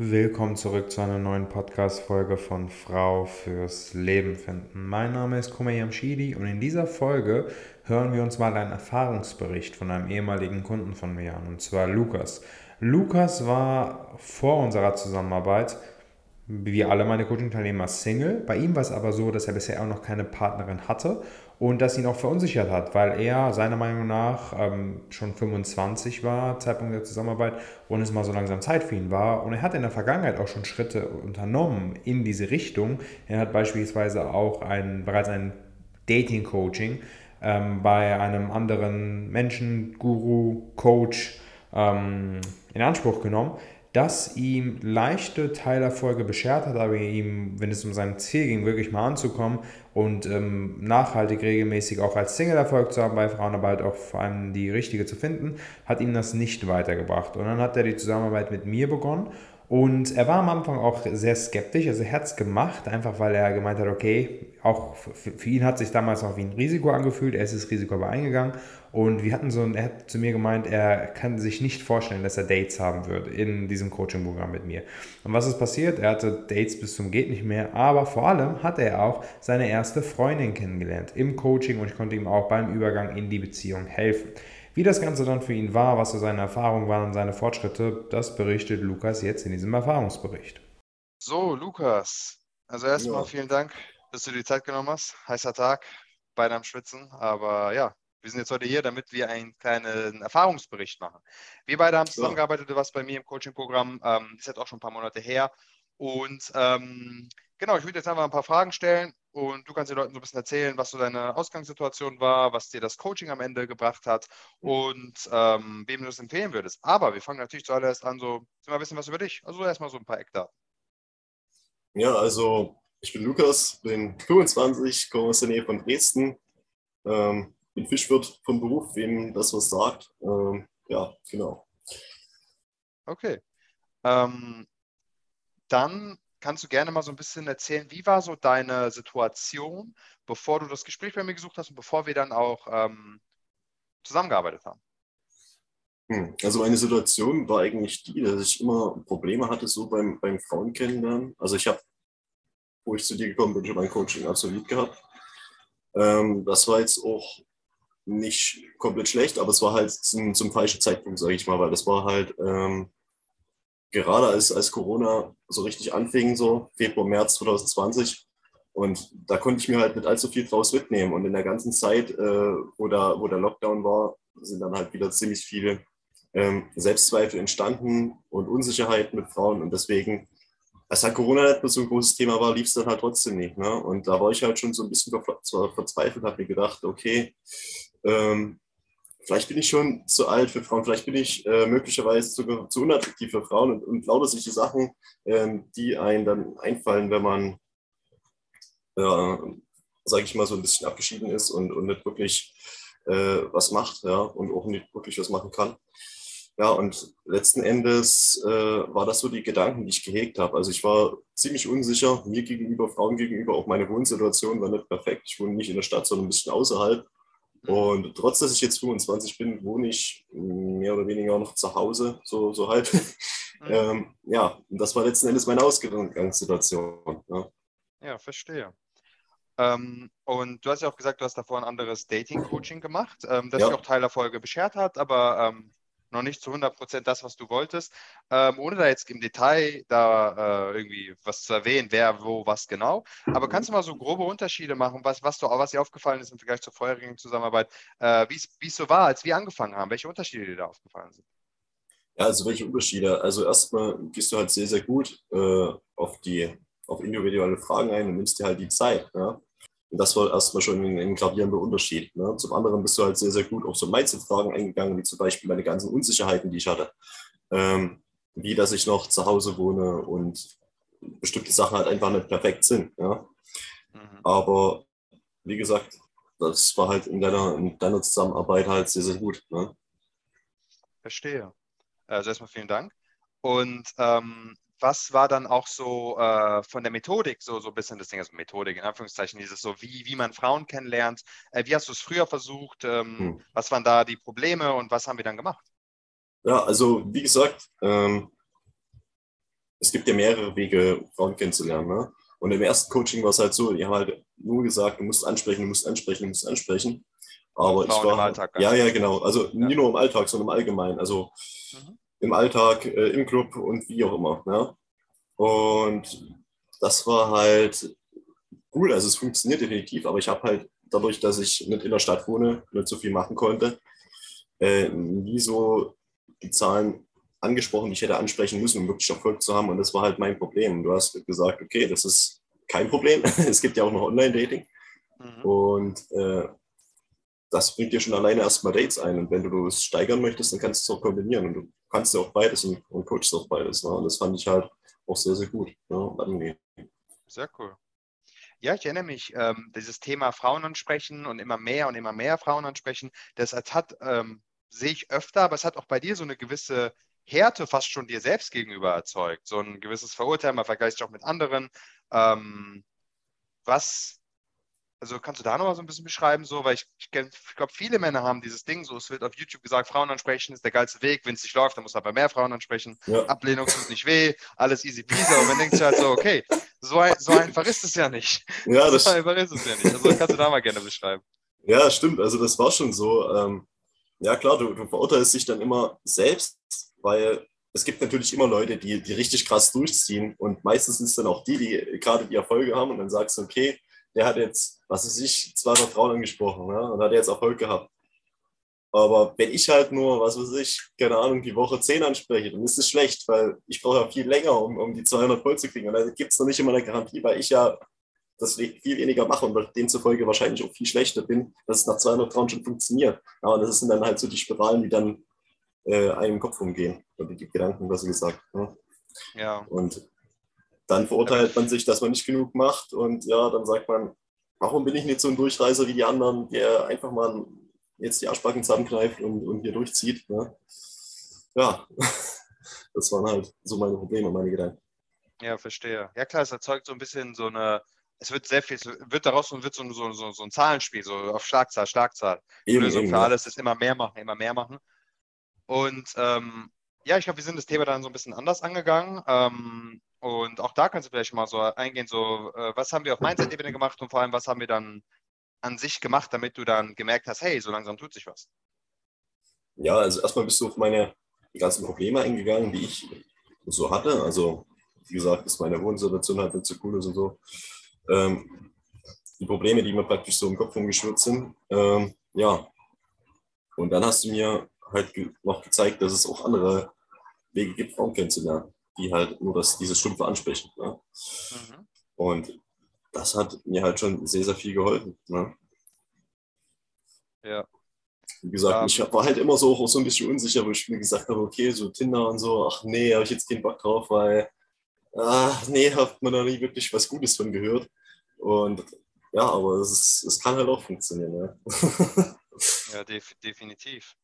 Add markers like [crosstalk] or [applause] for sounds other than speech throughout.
Willkommen zurück zu einer neuen Podcast-Folge von Frau fürs Leben finden. Mein Name ist Kume Yamshidi und in dieser Folge hören wir uns mal einen Erfahrungsbericht von einem ehemaligen Kunden von mir an, und zwar Lukas. Lukas war vor unserer Zusammenarbeit wie alle meine Coaching-Teilnehmer Single. Bei ihm war es aber so, dass er bisher auch noch keine Partnerin hatte und das ihn auch verunsichert hat, weil er seiner Meinung nach ähm, schon 25 war, Zeitpunkt der Zusammenarbeit, und es mal so langsam Zeit für ihn war. Und er hat in der Vergangenheit auch schon Schritte unternommen in diese Richtung. Er hat beispielsweise auch ein, bereits ein Dating-Coaching ähm, bei einem anderen Menschen, Guru, Coach ähm, in Anspruch genommen das ihm leichte Teilerfolge beschert hat, aber ihm, wenn es um sein Ziel ging, wirklich mal anzukommen und ähm, nachhaltig regelmäßig auch als Single Erfolg zu haben bei Frauen, aber halt auch vor allem die richtige zu finden, hat ihm das nicht weitergebracht. Und dann hat er die Zusammenarbeit mit mir begonnen und er war am Anfang auch sehr skeptisch, also er hat gemacht, einfach weil er gemeint hat, okay, auch für ihn hat sich damals auch wie ein Risiko angefühlt, er ist das Risiko aber eingegangen und wir hatten so, er hat zu mir gemeint, er kann sich nicht vorstellen, dass er Dates haben wird in diesem Coaching-Programm mit mir. Und was ist passiert? Er hatte Dates bis zum geht nicht mehr, aber vor allem hatte er auch seine erste Freundin kennengelernt im Coaching und ich konnte ihm auch beim Übergang in die Beziehung helfen. Wie das Ganze dann für ihn war, was so seine Erfahrungen waren und seine Fortschritte, das berichtet Lukas jetzt in diesem Erfahrungsbericht. So, Lukas, also erstmal ja. vielen Dank, dass du dir die Zeit genommen hast. Heißer Tag, beide am Schwitzen, aber ja, wir sind jetzt heute hier, damit wir einen kleinen Erfahrungsbericht machen. Wir beide haben zusammengearbeitet, du warst bei mir im Coaching-Programm, ähm, ist jetzt auch schon ein paar Monate her. Und ähm, genau, ich würde jetzt einfach ein paar Fragen stellen und du kannst den Leuten so ein bisschen erzählen, was so deine Ausgangssituation war, was dir das Coaching am Ende gebracht hat und ähm, wem du das empfehlen würdest. Aber wir fangen natürlich zuallererst an, so mal ein bisschen was über dich. Also erstmal so ein paar Eckdaten. Ja, also ich bin Lukas, bin 25, komme aus der Nähe von Dresden, ähm, bin Fischwirt vom Beruf, wem das was sagt. Ähm, ja, genau. Okay. Ähm, dann kannst du gerne mal so ein bisschen erzählen, wie war so deine Situation, bevor du das Gespräch bei mir gesucht hast und bevor wir dann auch ähm, zusammengearbeitet haben? Hm, also meine Situation war eigentlich die, dass ich immer Probleme hatte so beim, beim Frauen kennenlernen. Also ich habe, wo ich zu dir gekommen bin, schon mein Coaching absolut gehabt. Ähm, das war jetzt auch nicht komplett schlecht, aber es war halt zum, zum falschen Zeitpunkt, sage ich mal, weil das war halt ähm, gerade als, als Corona so richtig anfing, so Februar, März 2020. Und da konnte ich mir halt nicht allzu viel draus mitnehmen. Und in der ganzen Zeit, äh, wo, da, wo der Lockdown war, sind dann halt wieder ziemlich viele ähm, Selbstzweifel entstanden und Unsicherheiten mit Frauen. Und deswegen, als halt Corona nicht mehr so ein großes Thema war, lief es dann halt trotzdem nicht. Ne? Und da war ich halt schon so ein bisschen verzweifelt, habe mir gedacht, okay, ähm, vielleicht bin ich schon zu alt für Frauen, vielleicht bin ich äh, möglicherweise sogar zu unattraktiv für Frauen und, und lauter solche Sachen, ähm, die einem dann einfallen, wenn man, äh, sage ich mal, so ein bisschen abgeschieden ist und, und nicht wirklich äh, was macht ja, und auch nicht wirklich was machen kann. Ja, und letzten Endes äh, war das so die Gedanken, die ich gehegt habe. Also ich war ziemlich unsicher, mir gegenüber, Frauen gegenüber, auch meine Wohnsituation war nicht perfekt. Ich wohne nicht in der Stadt, sondern ein bisschen außerhalb. Mhm. Und trotz, dass ich jetzt 25 bin, wohne ich mehr oder weniger noch zu Hause, so, so halb. Mhm. [laughs] ähm, ja, und das war letzten Endes meine Ausgangssituation. Ja, ja verstehe. Ähm, und du hast ja auch gesagt, du hast davor ein anderes Dating-Coaching gemacht, ähm, das ja. sich auch Teilerfolge beschert hat, aber ähm, noch nicht zu 100 Prozent das, was du wolltest. Ähm, ohne da jetzt im Detail da äh, irgendwie was zu erwähnen, wer, wo, was genau. Aber kannst du mal so grobe Unterschiede machen, was, was, du, was dir aufgefallen ist im Vergleich zur vorherigen Zusammenarbeit, äh, wie es so war, als wir angefangen haben, welche Unterschiede dir da aufgefallen sind? Ja, also welche Unterschiede? Also erstmal gehst du halt sehr, sehr gut äh, auf die auf individuelle Fragen ein und nimmst dir halt die Zeit. Ja? Und das war erstmal schon ein, ein gravierender Unterschied. Ne? Zum anderen bist du halt sehr, sehr gut auf so Mindset-Fragen eingegangen, wie zum Beispiel meine ganzen Unsicherheiten, die ich hatte. Ähm, wie, dass ich noch zu Hause wohne und bestimmte Sachen halt einfach nicht perfekt sind. Ja? Mhm. Aber wie gesagt, das war halt in deiner, in deiner Zusammenarbeit halt sehr, sehr gut. Ne? Verstehe. Also erstmal vielen Dank. Und ähm, was war dann auch so äh, von der Methodik so, so ein bisschen das Ding, also Methodik in Anführungszeichen, dieses so, wie, wie man Frauen kennenlernt. Äh, wie hast du es früher versucht? Ähm, hm. Was waren da die Probleme und was haben wir dann gemacht? Ja, also wie gesagt, ähm, es gibt ja mehrere Wege, Frauen kennenzulernen. Ne? Und im ersten Coaching war es halt so, die haben halt nur gesagt, du musst ansprechen, du musst ansprechen, du musst ansprechen. Aber Frauen ich war. Im Alltag, ja, ja, genau. Also ja. nicht nur im Alltag, sondern im Allgemeinen. Also mhm. Im Alltag, äh, im Club und wie auch immer. Ne? Und das war halt cool. Also es funktioniert definitiv, aber ich habe halt dadurch, dass ich nicht in der Stadt wohne, nicht so viel machen konnte, äh, nie so die Zahlen angesprochen, die ich hätte ansprechen müssen, um wirklich Erfolg zu haben. Und das war halt mein Problem. Du hast gesagt, okay, das ist kein Problem. [laughs] es gibt ja auch noch Online-Dating. Mhm. Und äh, das bringt dir schon alleine erstmal Dates ein. Und wenn du es steigern möchtest, dann kannst du es auch kombinieren. Und du kannst ja auch beides und, und coachst auch beides. Ne? Und das fand ich halt auch sehr, sehr gut. Ne? Sehr cool. Ja, ich erinnere mich, ähm, dieses Thema Frauen ansprechen und immer mehr und immer mehr Frauen ansprechen, das hat, ähm, sehe ich öfter, aber es hat auch bei dir so eine gewisse Härte fast schon dir selbst gegenüber erzeugt. So ein gewisses Verurteilen, man vergleicht sich auch mit anderen. Ähm, was, also kannst du da nochmal so ein bisschen beschreiben, so, weil ich, ich, ich glaube, viele Männer haben dieses Ding, so, es wird auf YouTube gesagt, Frauen ansprechen ist der geilste Weg, wenn es nicht läuft, dann muss man bei mehr Frauen ansprechen, ja. Ablehnung tut nicht weh, alles easy peasy, aber man denkt sich halt so, okay, so, ein, so einfach ist es ja nicht. Ja, das so einfach ist es ja nicht. Also kannst du da mal gerne beschreiben. Ja, stimmt, also das war schon so. Ähm, ja klar, du, du verurteilst dich dann immer selbst, weil es gibt natürlich immer Leute, die, die richtig krass durchziehen und meistens sind es dann auch die, die gerade die Erfolge haben und dann sagst du, okay, der hat jetzt, was weiß ich, 200 Frauen angesprochen ne? und hat jetzt Erfolg gehabt. Aber wenn ich halt nur, was weiß ich, keine Ahnung, die Woche 10 anspreche, dann ist es schlecht, weil ich brauche ja viel länger, um, um die 200 voll zu kriegen. Und da gibt es noch nicht immer eine Garantie, weil ich ja das viel weniger mache und demzufolge wahrscheinlich auch viel schlechter bin, dass es nach 200 Frauen schon funktioniert. Aber das sind dann halt so die Spiralen, die dann äh, einem im Kopf umgehen. Oder die Gedanken, was gesagt. Ne? Ja. Und dann verurteilt man sich, dass man nicht genug macht und ja, dann sagt man, warum bin ich nicht so ein Durchreißer wie die anderen, der einfach mal jetzt die Arschbacken zusammenkneift und, und hier durchzieht. Ne? Ja, [laughs] das waren halt so meine Probleme, meine Gedanken. Ja, verstehe. Ja klar, es erzeugt so ein bisschen so eine, es wird sehr viel, es wird daraus und wird so, so, so, so ein Zahlenspiel, so auf Schlagzahl, Schlagzahl. Eben, Lösung eben, für alles ist immer mehr machen, immer mehr machen. Und ähm, ja, ich glaube, wir sind das Thema dann so ein bisschen anders angegangen. Ähm, und auch da kannst du vielleicht mal so eingehen, so äh, was haben wir auf Mindset-Ebene gemacht und vor allem, was haben wir dann an sich gemacht, damit du dann gemerkt hast, hey, so langsam tut sich was? Ja, also erstmal bist du auf meine ganzen Probleme eingegangen, die ich so hatte. Also, wie gesagt, dass meine Wohnsituation halt nicht so cool ist und so. Ähm, die Probleme, die mir praktisch so im Kopf umgeschwirrt sind. Ähm, ja. Und dann hast du mir halt noch gezeigt, dass es auch andere Wege gibt, Frauen kennenzulernen, die halt nur das, dieses Stumpfe ansprechen. Ne? Mhm. Und das hat mir halt schon sehr, sehr viel geholfen. Ne? Ja. Wie gesagt, um, ich war halt immer so, auch so ein bisschen unsicher, wo ich mir gesagt habe, okay, so Tinder und so, ach nee, habe ich jetzt keinen Bock drauf, weil, ach nee, hat man da nie wirklich was Gutes von gehört. Und ja, aber es, es kann halt auch funktionieren. Ja, [laughs] ja def definitiv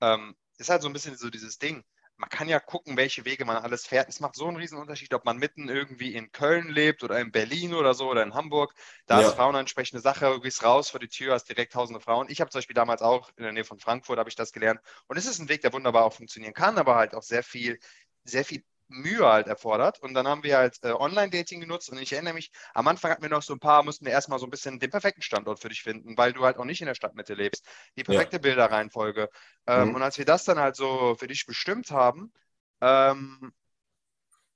ähm, ist halt so ein bisschen so dieses Ding. Man kann ja gucken, welche Wege man alles fährt. Es macht so einen riesen Unterschied, ob man mitten irgendwie in Köln lebt oder in Berlin oder so oder in Hamburg. Da ja. ist Frauen eine entsprechende Sache. Du gehst raus vor die Tür, hast direkt tausende Frauen. Ich habe zum Beispiel damals auch in der Nähe von Frankfurt habe ich das gelernt. Und es ist ein Weg, der wunderbar auch funktionieren kann, aber halt auch sehr viel, sehr viel Mühe halt erfordert. Und dann haben wir halt äh, Online-Dating genutzt. Und ich erinnere mich, am Anfang hatten wir noch so ein paar, mussten wir erstmal so ein bisschen den perfekten Standort für dich finden, weil du halt auch nicht in der Stadtmitte lebst. Die perfekte ja. Bilderreihenfolge. Ähm, mhm. Und als wir das dann halt so für dich bestimmt haben, ähm,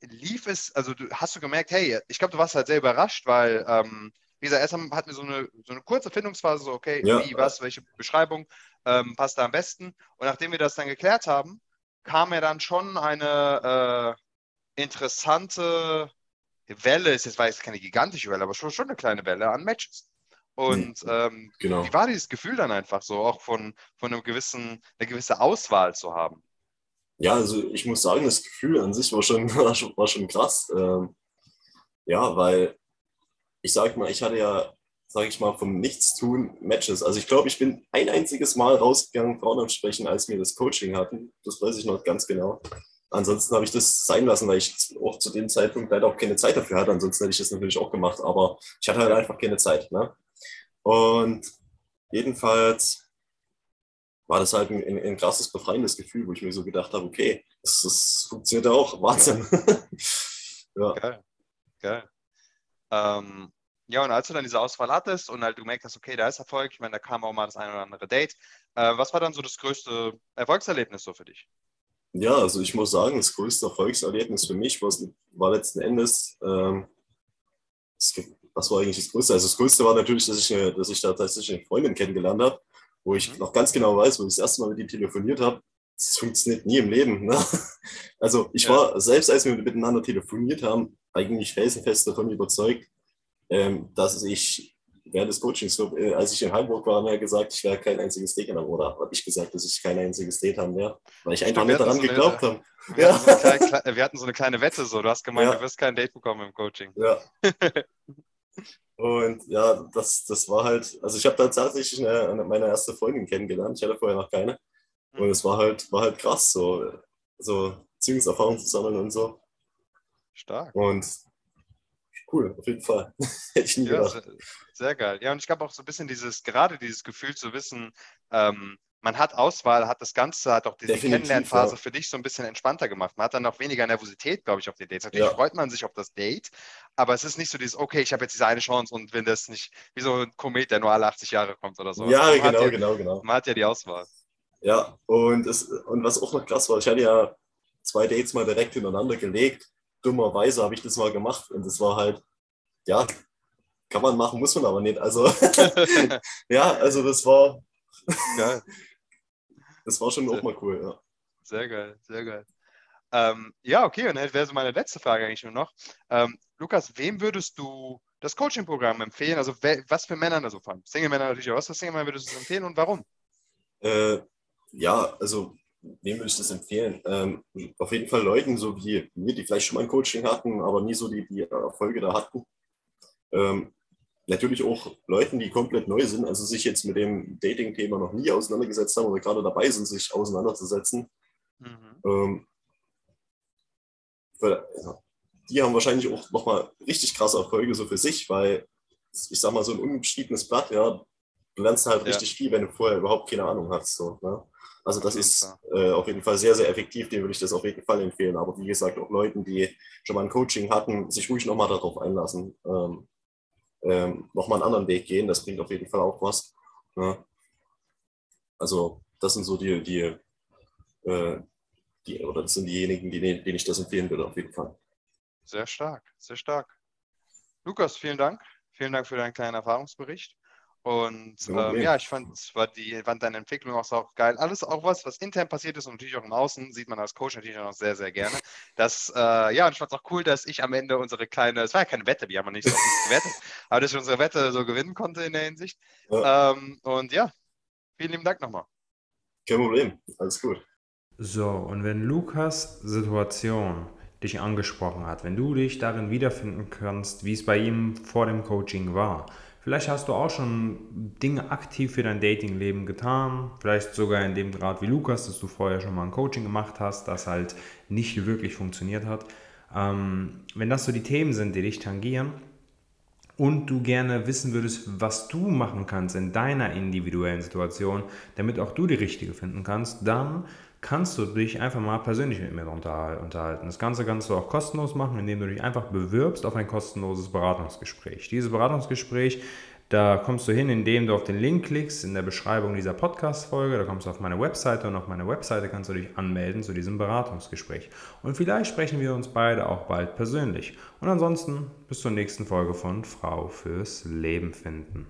lief es, also du, hast du gemerkt, hey, ich glaube, du warst halt sehr überrascht, weil, ähm, wie gesagt, erst hatten wir so eine, so eine kurze Findungsphase, so, okay, ja. wie, was, welche Beschreibung ähm, passt da am besten. Und nachdem wir das dann geklärt haben, kam ja dann schon eine, äh, interessante Welle, ist jetzt weiß keine gigantische Welle, aber schon, schon eine kleine Welle an Matches. Und ähm, genau. wie war dieses Gefühl dann einfach so, auch von, von einem gewissen, eine gewisse Auswahl zu haben? Ja, also ich muss sagen, das Gefühl an sich war schon, [laughs] war schon, war schon krass. Ähm, ja, weil ich sag mal, ich hatte ja, sag ich mal, vom Nichtstun Matches. Also ich glaube, ich bin ein einziges Mal rausgegangen, Frauen am Sprechen, als wir das Coaching hatten. Das weiß ich noch ganz genau. Ansonsten habe ich das sein lassen, weil ich auch zu dem Zeitpunkt leider auch keine Zeit dafür hatte. Ansonsten hätte ich das natürlich auch gemacht, aber ich hatte halt einfach keine Zeit. Ne? Und jedenfalls war das halt ein, ein, ein, krasses, befreiendes Gefühl, wo ich mir so gedacht habe, okay, das, das funktioniert auch, [laughs] Wahnsinn. Ja. Geil. Geil. Ähm, ja, und als du dann diese Auswahl hattest und halt du merkst, okay, da ist Erfolg, ich meine, da kam auch mal das eine oder andere Date. Äh, was war dann so das größte Erfolgserlebnis so für dich? Ja, also ich muss sagen, das größte Erfolgserlebnis für mich war, letzten Endes, ähm, was war eigentlich das Größte? Also das Größte war natürlich, dass ich, eine, dass ich da tatsächlich eine Freundin kennengelernt habe, wo ich mhm. noch ganz genau weiß, wo ich das erste Mal mit ihr telefoniert habe. Das funktioniert nie im Leben. Ne? [laughs] Also ich ja. war, selbst als wir miteinander telefoniert haben, eigentlich felsenfest davon überzeugt, ähm, dass ich während des Coachings, äh, als ich in Hamburg war, haben wir gesagt, ich werde kein einziges Date haben. Oder habe ich gesagt, dass ich kein einziges Date haben werde, weil ich einfach nicht daran so geglaubt habe. Wir, ja. hatten so kleine, wir, hatten so eine kleine Wette, so du hast gemeint, ja. du wirst kein Date bekommen im Coaching. Ja. [laughs] Und ja, das, das war halt, also ich habe da tatsächlich eine, meine erste Freundin kennengelernt. Ich hatte vorher noch keine. Und es war halt, war halt krass, so, so Beziehungserfahrung zu sammeln und so. Stark. Und cool, auf jeden Fall. [laughs] Hätte ich nie ja, gedacht. Sehr, sehr, geil. Ja, und ich glaube auch so ein bisschen dieses, gerade dieses Gefühl zu wissen, ähm, man hat Auswahl, hat das Ganze, hat auch diese Kennenlernphase ja. für dich so ein bisschen entspannter gemacht. Man hat dann auch weniger Nervosität, glaube ich, auf den Dates. Natürlich ja. freut man sich auf das Date, aber es ist nicht so dieses, okay, ich habe jetzt diese eine Chance und wenn das nicht wie so ein Komet, der nur alle 80 Jahre kommt oder so. Ja, also genau, ja, genau, genau. Man hat ja die Auswahl. Ja, und, es, und was auch noch krass war, ich hatte ja zwei Dates mal direkt hintereinander gelegt dummerweise habe ich das mal gemacht und das war halt, ja, kann man machen, muss man aber nicht. Also, [laughs] ja, also das war, geil. das war schon sehr, auch mal cool, ja. Sehr geil, sehr geil. Ähm, ja, okay, und dann wäre so meine letzte Frage eigentlich nur noch. Ähm, Lukas, wem würdest du das Coaching-Programm empfehlen? Also, was für Männer da so fahren? Single-Männer natürlich auch. Was für Single-Männer würdest du empfehlen und warum? Äh, ja, also wem würde ich das empfehlen? Ähm, auf jeden Fall Leuten, so wie mir, die vielleicht schon mal ein Coaching hatten, aber nie so die, die Erfolge da hatten. Ähm, natürlich auch Leuten, die komplett neu sind, also sich jetzt mit dem Dating-Thema noch nie auseinandergesetzt haben oder gerade dabei sind, sich auseinanderzusetzen. Mhm. Ähm, für, die haben wahrscheinlich auch nochmal richtig krasse Erfolge so für sich, weil ich sag mal, so ein unbeschriebenes Blatt, ja, du lernst halt ja. richtig viel, wenn du vorher überhaupt keine Ahnung hast. So, ne? Also das ist äh, auf jeden Fall sehr, sehr effektiv, dem würde ich das auf jeden Fall empfehlen. Aber wie gesagt, auch Leuten, die schon mal ein Coaching hatten, sich ruhig nochmal darauf einlassen, ähm, ähm, nochmal einen anderen Weg gehen, das bringt auf jeden Fall auch was. Ne? Also das sind so die, die, äh, die, oder das sind diejenigen, die, denen ich das empfehlen würde, auf jeden Fall. Sehr stark, sehr stark. Lukas, vielen Dank. Vielen Dank für deinen kleinen Erfahrungsbericht. Und ähm, ja, ich fand, war die, fand deine Entwicklung auch, auch geil. Alles auch was, was intern passiert ist und natürlich auch im Außen, sieht man als Coach natürlich auch sehr, sehr gerne. Das, äh, ja, und ich fand es auch cool, dass ich am Ende unsere kleine, es war ja keine Wette, wir haben ja nicht so gewettet, [laughs] aber dass ich unsere Wette so gewinnen konnte in der Hinsicht. Ja. Ähm, und ja, vielen lieben Dank nochmal. Kein Problem, alles gut. So, und wenn Lukas Situation dich angesprochen hat, wenn du dich darin wiederfinden kannst, wie es bei ihm vor dem Coaching war, Vielleicht hast du auch schon Dinge aktiv für dein Datingleben getan, vielleicht sogar in dem Grad wie Lukas, dass du vorher schon mal ein Coaching gemacht hast, das halt nicht wirklich funktioniert hat. Ähm, wenn das so die Themen sind, die dich tangieren und du gerne wissen würdest, was du machen kannst in deiner individuellen Situation, damit auch du die richtige finden kannst, dann kannst du dich einfach mal persönlich mit mir unterhalten. Das Ganze kannst du auch kostenlos machen, indem du dich einfach bewirbst auf ein kostenloses Beratungsgespräch. Dieses Beratungsgespräch, da kommst du hin, indem du auf den Link klickst in der Beschreibung dieser Podcast-Folge. Da kommst du auf meine Webseite und auf meine Webseite kannst du dich anmelden zu diesem Beratungsgespräch. Und vielleicht sprechen wir uns beide auch bald persönlich. Und ansonsten bis zur nächsten Folge von Frau fürs Leben finden.